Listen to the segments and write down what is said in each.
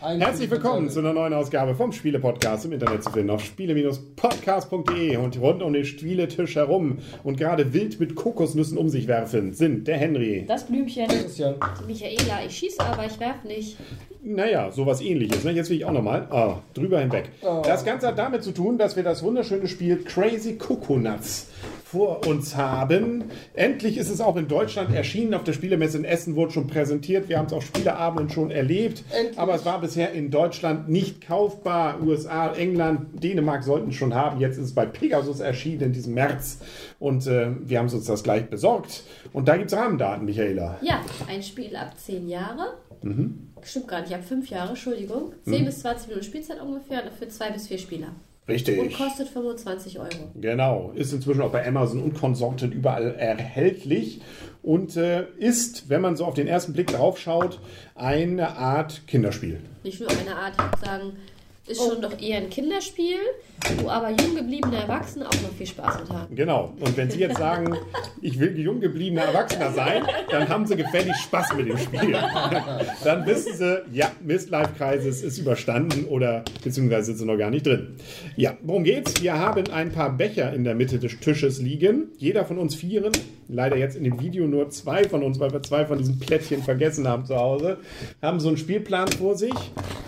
Herzlich willkommen zu einer neuen Ausgabe vom Spiele-Podcast im Internet zu finden auf spiele-podcast.de und rund um den Spieletisch herum und gerade wild mit Kokosnüssen um sich werfen sind der Henry. Das Blümchen. Christian. Die Michaela. Ich schieße aber, ich werf nicht. Naja, sowas ähnliches. Ne? Jetzt will ich auch nochmal ah, drüber hinweg. Das Ganze hat damit zu tun, dass wir das wunderschöne Spiel Crazy Coconuts vor uns haben. Endlich ist es auch in Deutschland erschienen. Auf der Spielemesse in Essen wurde schon präsentiert. Wir haben es auf Spieleabenden schon erlebt. Endlich. Aber es war bisher in Deutschland nicht kaufbar. USA, England, Dänemark sollten es schon haben. Jetzt ist es bei Pegasus erschienen in diesem März. Und äh, wir haben uns das gleich besorgt. Und da gibt es Rahmendaten, Michaela. Ja, ein Spiel ab 10 Jahre. Mhm. Stimmt gar nicht, ab 5 Jahre, Entschuldigung. 10 bis 20 Minuten Spielzeit ungefähr für 2 bis 4 Spieler. Richtig. Und kostet 25 Euro. Genau, ist inzwischen auch bei Amazon und Konsorten überall erhältlich und äh, ist, wenn man so auf den ersten Blick drauf schaut, eine Art Kinderspiel. Nicht nur eine Art, ich würde sagen, ist schon doch eher ein Kinderspiel, wo aber jung gebliebene Erwachsene auch noch viel Spaß mit haben. Genau, und wenn Sie jetzt sagen, ich will jung gebliebener Erwachsener sein, dann haben Sie gefällig Spaß mit dem Spiel. Dann wissen Sie, ja, Mist-Life-Crisis ist überstanden oder beziehungsweise sind Sie noch gar nicht drin. Ja, worum geht's? Wir haben ein paar Becher in der Mitte des Tisches liegen. Jeder von uns vieren, leider jetzt in dem Video nur zwei von uns, weil wir zwei von diesen Plättchen vergessen haben zu Hause, haben so einen Spielplan vor sich.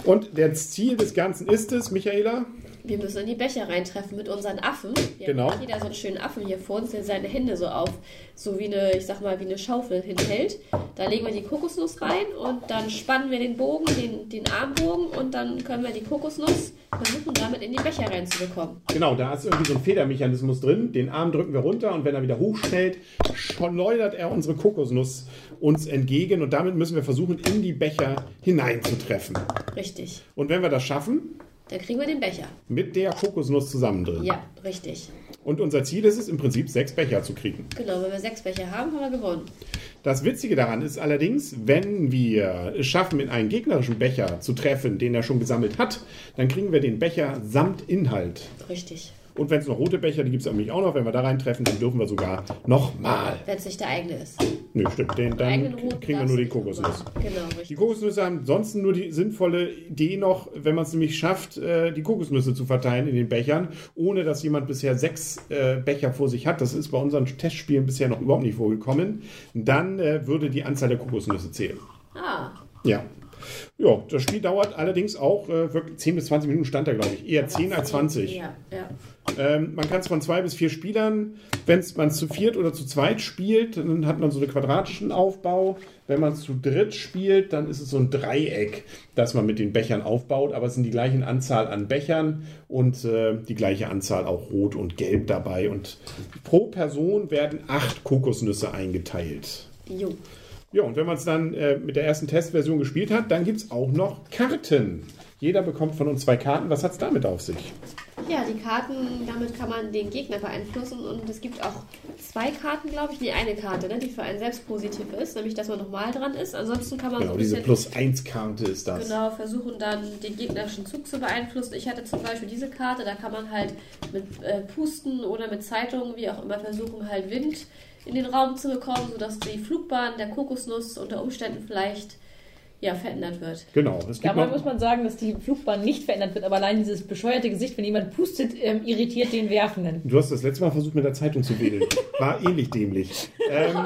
Und das Ziel des Ganzen ist es, Michaela, Wir müssen in die Becher reintreffen mit unseren Affen. Wir Genau. haben jeder so einen schönen Affen hier vor uns, der seine Hände so auf, so wie eine, ich sag mal, wie eine Schaufel hinhält. Da legen wir die Kokosnuss rein und dann spannen wir den Bogen, den, den Armbogen und dann können wir die Kokosnuss versuchen, damit in die Becher reinzubekommen. Genau, da ist irgendwie so ein Federmechanismus drin. Den Arm drücken wir runter und wenn er wieder hochschnellt, schleudert er unsere Kokosnuss uns entgegen und damit müssen wir versuchen, in die Becher hineinzutreffen. Richtig. Und wenn wir das schaffen, Dann kriegen wir den Becher. mit der Kokosnuss zusammen drin. Ja, richtig. Und unser Ziel ist es im Prinzip, sechs Becher zu kriegen. Genau, wenn wir sechs Becher haben, haben wir gewonnen. Das Witzige daran ist allerdings, wenn wir es schaffen, in einen gegnerischen Becher zu treffen, den er schon gesammelt hat, dann kriegen wir den Becher samt Inhalt. Richtig. Und wenn es noch rote Becher, die gibt es nämlich auch noch, wenn wir da reintreffen, dann dürfen wir sogar nochmal. Wenn es nicht der eigene ist. Nö, stimmt. Den, dann kriegen wir nur die Kokosnuss. Genau, Die richtig. Kokosnüsse haben ansonsten nur die sinnvolle Idee noch, wenn man es nämlich schafft, äh, die Kokosnüsse zu verteilen in den Bechern, ohne dass jemand bisher sechs äh, Becher vor sich hat. Das ist bei unseren Testspielen bisher noch überhaupt nicht vorgekommen. Dann äh, würde die Anzahl der Kokosnüsse zählen. Ah, Ja. Ja, das Spiel dauert allerdings auch äh, wirklich 10 bis 20 Minuten stand da, glaube ich. Eher 10 als 20. Ja, ja. Ähm, man kann es von zwei bis vier Spielern, wenn man es zu viert oder zu zweit spielt, dann hat man so einen quadratischen Aufbau. Wenn man es zu dritt spielt, dann ist es so ein Dreieck, das man mit den Bechern aufbaut. Aber es sind die gleichen Anzahl an Bechern und äh, die gleiche Anzahl auch rot und gelb dabei. Und pro Person werden acht Kokosnüsse eingeteilt. Jo. Ja, und wenn man es dann äh, mit der ersten Testversion gespielt hat, dann gibt es auch noch Karten. Jeder bekommt von uns zwei Karten. Was hat es damit auf sich? Ja, die Karten, damit kann man den Gegner beeinflussen und es gibt auch zwei Karten, glaube ich, nee, eine Karte, ne, die für einen selbst positiv ist, nämlich dass man nochmal dran ist. Ansonsten kann man so Genau, ein diese bisschen Plus-1-Karte ist das. genau versuchen, dann den gegnerischen Zug zu beeinflussen. Ich hatte zum Beispiel diese Karte, da kann man halt mit äh, Pusten oder mit Zeitungen, wie auch immer, versuchen, halt Wind in den Raum zu bekommen, sodass die Flugbahn der Kokosnuss unter Umständen vielleicht ja, verändert wird. Genau, es gibt Dabei noch, muss man sagen, dass die Flugbahn nicht verändert wird, aber allein dieses bescheuerte Gesicht, wenn jemand pustet, ähm, irritiert den Werfenden. Du hast das letzte Mal versucht, mit der Zeitung zu wählen. War ähnlich dämlich. Ähm,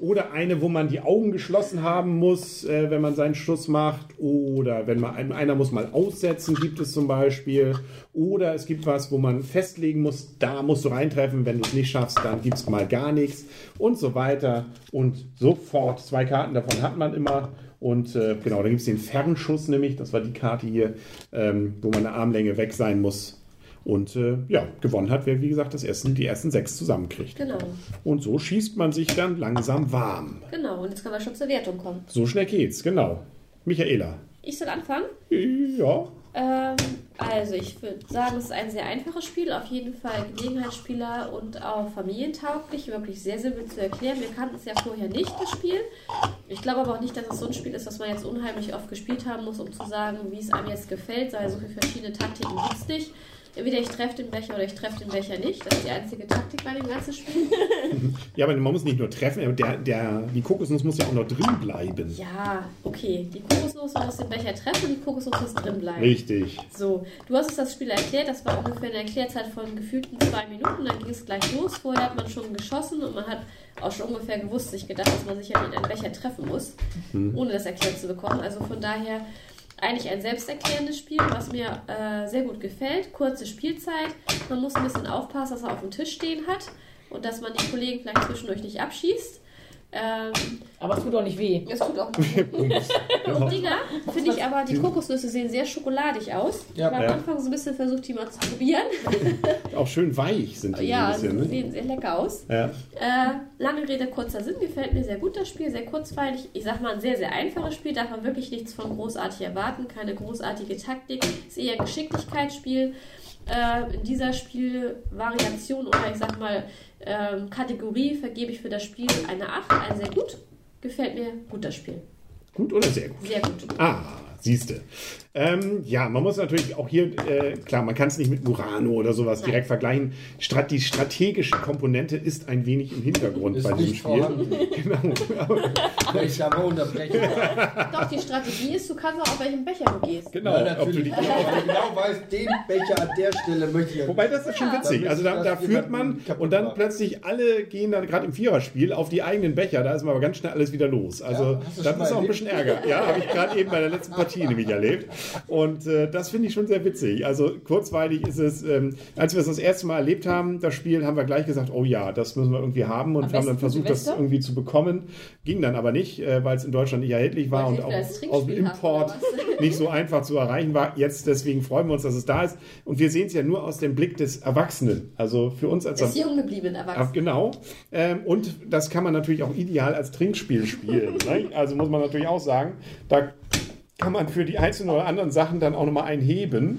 oder eine, wo man die Augen geschlossen haben muss, äh, wenn man seinen Schuss macht. Oder wenn man einer muss mal aussetzen, gibt es zum Beispiel. Oder es gibt was, wo man festlegen muss, da musst du reintreffen. Wenn du es nicht schaffst, dann gibt es mal gar nichts. Und so weiter. Und sofort. Zwei Karten davon hat man immer. Und äh, genau, dann gibt es den Fernschuss nämlich. Das war die Karte hier, ähm, wo man eine Armlänge weg sein muss. Und äh, ja, gewonnen hat, wer wie gesagt das ersten, die ersten sechs zusammenkriegt. Genau, Und so schießt man sich dann langsam warm. genau. Und jetzt können wir schon zur Wertung kommen. So schnell geht's, genau. Michaela. Ich soll anfangen? Ja. Ähm, also ich würde sagen, es ist ein sehr einfaches Spiel, auf jeden Fall Gelegenheitsspieler und auch familientauglich, wirklich sehr simpel zu erklären. Wir kannten es ja vorher nicht, das Spiel. Ich glaube aber auch nicht, dass es so ein Spiel ist, das man jetzt unheimlich oft gespielt haben muss, um zu sagen, wie es einem jetzt gefällt, weil so viele verschiedene Taktiken gibt es nicht. Entweder ich treffe den Becher oder ich treffe den Becher nicht. Das ist die einzige Taktik bei dem ganzen Spiel. Ja, aber man muss nicht nur treffen, aber der, der, die Kokosnuss muss ja auch noch drin bleiben. Ja, okay. Die Kokosnuss muss den Becher treffen, die Kokosnuss muss drin bleiben. Richtig. So, du hast uns das Spiel erklärt, das war ungefähr eine Erklärzeit von gefühlten zwei Minuten, dann ging es gleich los. Vorher hat man schon geschossen und man hat auch schon ungefähr gewusst, sich gedacht, dass man sich ja mit einem Becher treffen muss, ohne das erklärt zu bekommen. Also von daher eigentlich ein selbsterklärendes Spiel, was mir äh, sehr gut gefällt. Kurze Spielzeit, man muss ein bisschen aufpassen, dass er auf dem Tisch stehen hat und dass man die Kollegen vielleicht zwischendurch nicht abschießt. Ähm, Aber es tut auch nicht weh. es tut auch Und Dinger, finde ich aber, die Kokosnüsse sehen sehr schokoladig aus. Ja. ich habe Ja. am Anfang so ein bisschen versucht, die mal zu probieren. Auch schön weich sind die ja, so bisschen. Ne? sehen sehr lecker aus. Ja. Äh, lange Rede, kurzer Sinn, gefällt mir sehr gut das Spiel, sehr kurzweilig. Ich sag mal, ein sehr, sehr einfaches Spiel, darf man wirklich nichts von großartig erwarten, keine großartige Taktik, ist eher ein Geschicklichkeitsspiel. Äh, in dieser Spielvariation oder ich sag mal ähm, Kategorie vergebe ich für das Spiel eine 8, ein sehr gut. Gefällt mir gut das Spiel. Gut oder sehr gut? Sehr gut. Ah, siehste. Ähm, ja, man muss natürlich auch hier, äh, klar, man kann es nicht mit Murano oder sowas Nein. direkt vergleichen. Strat die strategische Komponente ist ein wenig im Hintergrund Ist bei diesem Spiel. Genau. Aber, ich mal unterbrechen. Doch, die Strategie ist, du kannst auch auf welchen Becher du gehst. genau. Ja, ob du natürlich. die, Weil ich genau weiß, den Becher an der Stelle möchte ich. Wobei das ist schon witzig. Also da, da führt man und dann plötzlich alle gehen dann gerade im Viererspiel auf die eigenen Becher. Da ist man aber ganz schnell alles wieder los. Also Ja, du das ist auch ein bisschen Ärger. Ja, habe ich gerade eben bei der letzten Partie nämlich erlebt. Und äh, das finde ich schon sehr witzig. Also kurzweilig ist es, ähm, als wir es das erste Mal erlebt haben, das Spiel, haben wir gleich gesagt, oh ja, das müssen wir irgendwie haben und Am wir haben dann versucht, das irgendwie zu bekommen. Ging dann aber nicht, äh, weil es in Deutschland nicht erhältlich war und auch aus dem Import nicht so einfach zu erreichen war. Jetzt deswegen freuen wir uns, dass es da ist. Und wir sehen es ja nur aus dem Blick des Erwachsenen. Also für uns als Des jung gebliebenen Ah, Erwachsenen. genau. Ähm, und das kann man natürlich auch ideal als Trinkspiel spielen. ne? Also muss man natürlich auch sagen, da kann man für die einzelnen oder anderen Sachen dann auch nochmal einheben,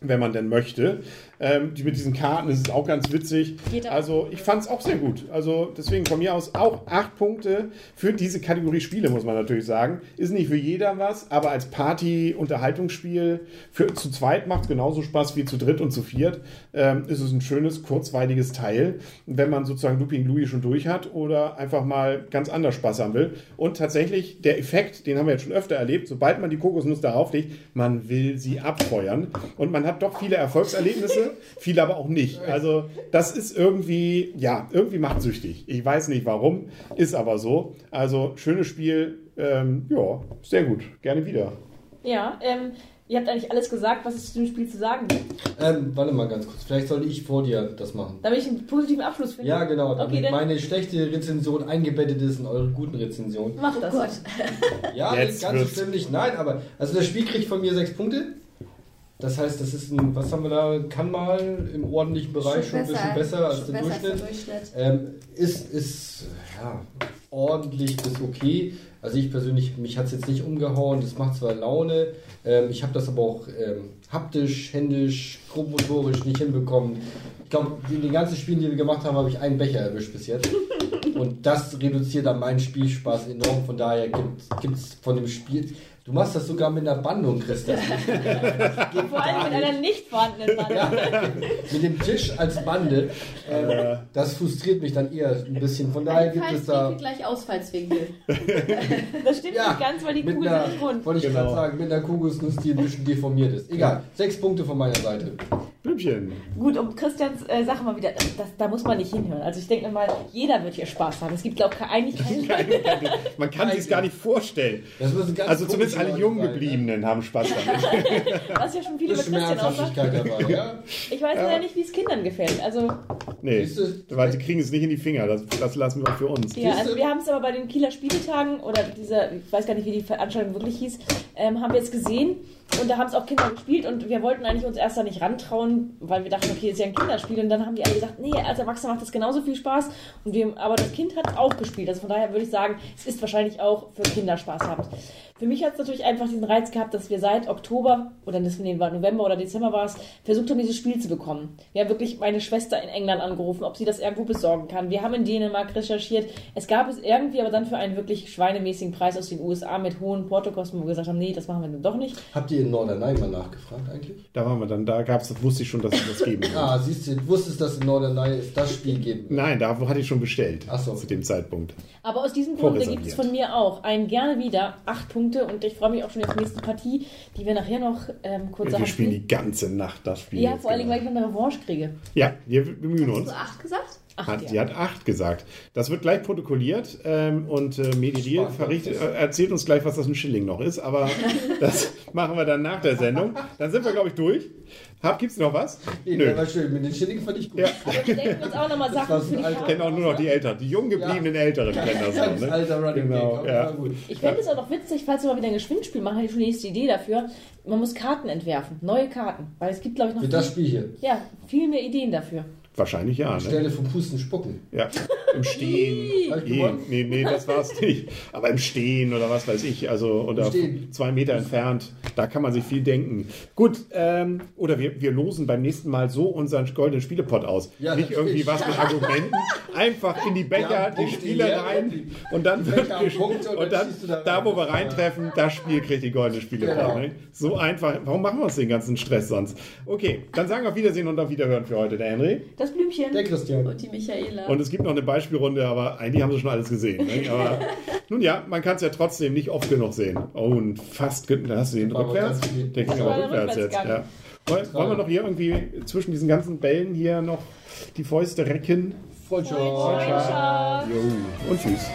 wenn man denn möchte. Ähm, die mit diesen Karten das ist auch ganz witzig. Also ich fand es auch sehr gut. Also deswegen von mir aus auch acht Punkte für diese Kategorie Spiele, muss man natürlich sagen. Ist nicht für jeder was, aber als Party-Unterhaltungsspiel für zu zweit macht es genauso Spaß wie zu dritt und zu viert. Ähm, ist es ein schönes, kurzweiliges Teil, wenn man sozusagen Looping Louis schon durch hat oder einfach mal ganz anders Spaß haben will. Und tatsächlich, der Effekt, den haben wir jetzt schon öfter erlebt, sobald man die Kokosnuss darauf legt, man will sie abfeuern. Und man hat doch viele Erfolgserlebnisse, viele aber auch nicht. Also das ist irgendwie, ja, irgendwie machtsüchtig. Ich weiß nicht warum, ist aber so. Also schönes Spiel, ähm, ja, sehr gut. Gerne wieder. Ja, ähm, ihr habt eigentlich alles gesagt, was es zu dem Spiel zu sagen gibt. Ähm, warte mal ganz kurz. Vielleicht sollte ich vor dir das machen. Damit ich einen positiven Abschluss finde. Ja, genau. Damit Okay, meine schlechte Rezension eingebettet ist in eure guten Rezensionen. mach das. Oh Gott. Ja, Jetzt ganz schlimm nicht. Nein, aber also das Spiel kriegt von mir sechs Punkte. Das heißt, das ist ein, was haben wir da, kann mal im ordentlichen Bereich schon, ein bisschen besser als der besser Durchschnitt. Durchschnitt. Ähm, ist, ist ja, ordentlich bis okay. Also ich persönlich, mich hat es jetzt nicht umgehauen, das macht zwar Laune, ähm, ich habe das aber auch ähm, haptisch, händisch, grobmotorisch nicht hinbekommen. Ich glaube, in den ganzen Spielen, die wir gemacht haben, habe ich einen Becher erwischt bis jetzt. Und das reduziert dann meinen Spielspaß enorm. Von daher gibt es von dem Spiel. Du machst das sogar mit einer Bandung, Christa. Vor allem mit einer nicht vorhandenen Bande. Ja, mit dem Tisch als Bande. Ähm, das frustriert mich dann eher ein bisschen. Von daher gibt es da. Gleich Ausfallswinkel. Das stimmt Ja, nicht ganz, weil die mit Kugel einer, sind rund. wollte ich Genau. gerade sagen, mit einer Kokosnuss, die ein bisschen deformiert ist. Egal, sechs Punkte von meiner Seite. Blümchen. Gut, um Christians äh, Sache mal wieder, das, da muss man nicht hinhören. Also ich denke mal, jeder wird hier Spaß haben. Es gibt, glaube ich, eigentlich keinen. Man kann sich gar nicht vorstellen. Das müssen ganz Also zumindest komische alle Leute jungen sein, ne? gebliebenen haben Spaß damit. Was ja schon viel über Bisschen Christian. Ernsthaftigkeit dabei, ja? Ich weiß leider nicht, wie es Kindern gefällt. Also, Nee, weil sie kriegen es nicht in die Finger. Das, das lassen wir auch für uns. ja, also wir haben es aber bei den Kieler Spieletagen oder dieser, ich weiß gar nicht, wie die Veranstaltung wirklich hieß, ähm, haben wir jetzt gesehen und da haben es auch Kinder gespielt und wir wollten eigentlich uns erst da nicht rantrauen, weil wir dachten, okay, ist ja ein Kinderspiel und dann haben die alle gesagt, nee, als Erwachsener macht das genauso viel Spaß und wir, aber das Kind hat auch gespielt. Also von daher würde ich sagen, es ist wahrscheinlich auch für Kinder Spaß haben. Für mich hat es natürlich einfach diesen Reiz gehabt, dass wir seit Oktober oder das, nee, war November oder Dezember war es, versucht haben, dieses Spiel zu bekommen. Wir haben wirklich meine Schwester in England angerufen, ob sie das irgendwo besorgen kann. Wir haben in Dänemark recherchiert. Es gab es irgendwie, aber dann für einen wirklich schweinemäßigen Preis aus den USA mit hohen Portokosten, wo wir gesagt haben, nee, das machen wir dann doch nicht. Habt ihr in Norderney mal nachgefragt eigentlich? Da waren wir dann, da gab's, wusste ich schon, dass es das geben wird. Ah, siehst du, du wusstest, dass in Norderney es das Spiel gibt. Nein, da hatte ich schon bestellt. Ach so. Zu dem Zeitpunkt. Aber aus diesem Grund gibt es von mir auch ein gerne wieder acht Punkte und ich freue mich auch schon auf die nächste Partie, die wir nachher noch ähm, kurz Wir spielen die ganze Nacht das Spiel. Ja, vor allen Dingen, weil genau. ich noch eine Revanche kriege. Ja, wir bemühen Hast uns. du acht gesagt? Ach, Hat, ja. Sie hat acht gesagt. Das wird gleich protokolliert ähm, und äh, verrichtet, äh, erzählt uns gleich, was das ein Schilling noch ist, aber das machen wir dann nach der Sendung. Dann sind wir, glaube ich, durch. Hab, gibt's noch was? Nee, Nö. war schön. Mit den Schilling fand ich gut. Ja. Aber wir denken uns auch nochmal Das Sachen für die alter-. Kennen auch nur noch die Älteren. Die jung gebliebenen Älteren kennen das noch. Ganz Ne? alter Running Genau, aber ja. gut. Ich fände es auch noch witzig, falls wir mal wieder ein Gewinnspiel machen, habe ich schon die nächste Idee dafür. Man muss Karten entwerfen, neue Karten. Weil es gibt, glaube ich, noch Für das viel, Spiel hier. ja, viel mehr Ideen dafür. Wahrscheinlich ja. Ne? Stelle vom Pusten spucken. Ja, im Stehen. Nee, nee, nee, das war es nicht. Aber im Stehen oder was weiß ich, also oder zwei Meter entfernt, da kann man sich viel denken. Gut, ähm, oder wir, wir losen beim nächsten Mal so unseren goldenen Spielepot aus. Ja, nicht irgendwie was mit Argumenten, einfach in die Becher, Ja, die Punkte Spiele hier, rein und dann wird Punkte und und dann da da, wo wir reintreffen, das Spiel kriegt die goldene Spielepot. Genau. Ne? So einfach. Warum machen wir uns den ganzen Stress sonst? Okay, dann sagen wir auf Wiedersehen und auf Wiederhören für heute, der Henry. Das Blümchen. Der Christian. Und die Michaela. Und es gibt noch eine Beispielrunde, aber eigentlich haben sie schon alles gesehen. Ne? Aber nun ja, man kann es ja trotzdem nicht oft genug sehen. Oh, und fast, da hast du den rückwärts. Der ging aber rückwärts jetzt. Ja. Wollen, wollen wir noch hier irgendwie zwischen diesen ganzen Bällen hier noch die Fäuste recken? Freundschaft. Jo. Und tschüss.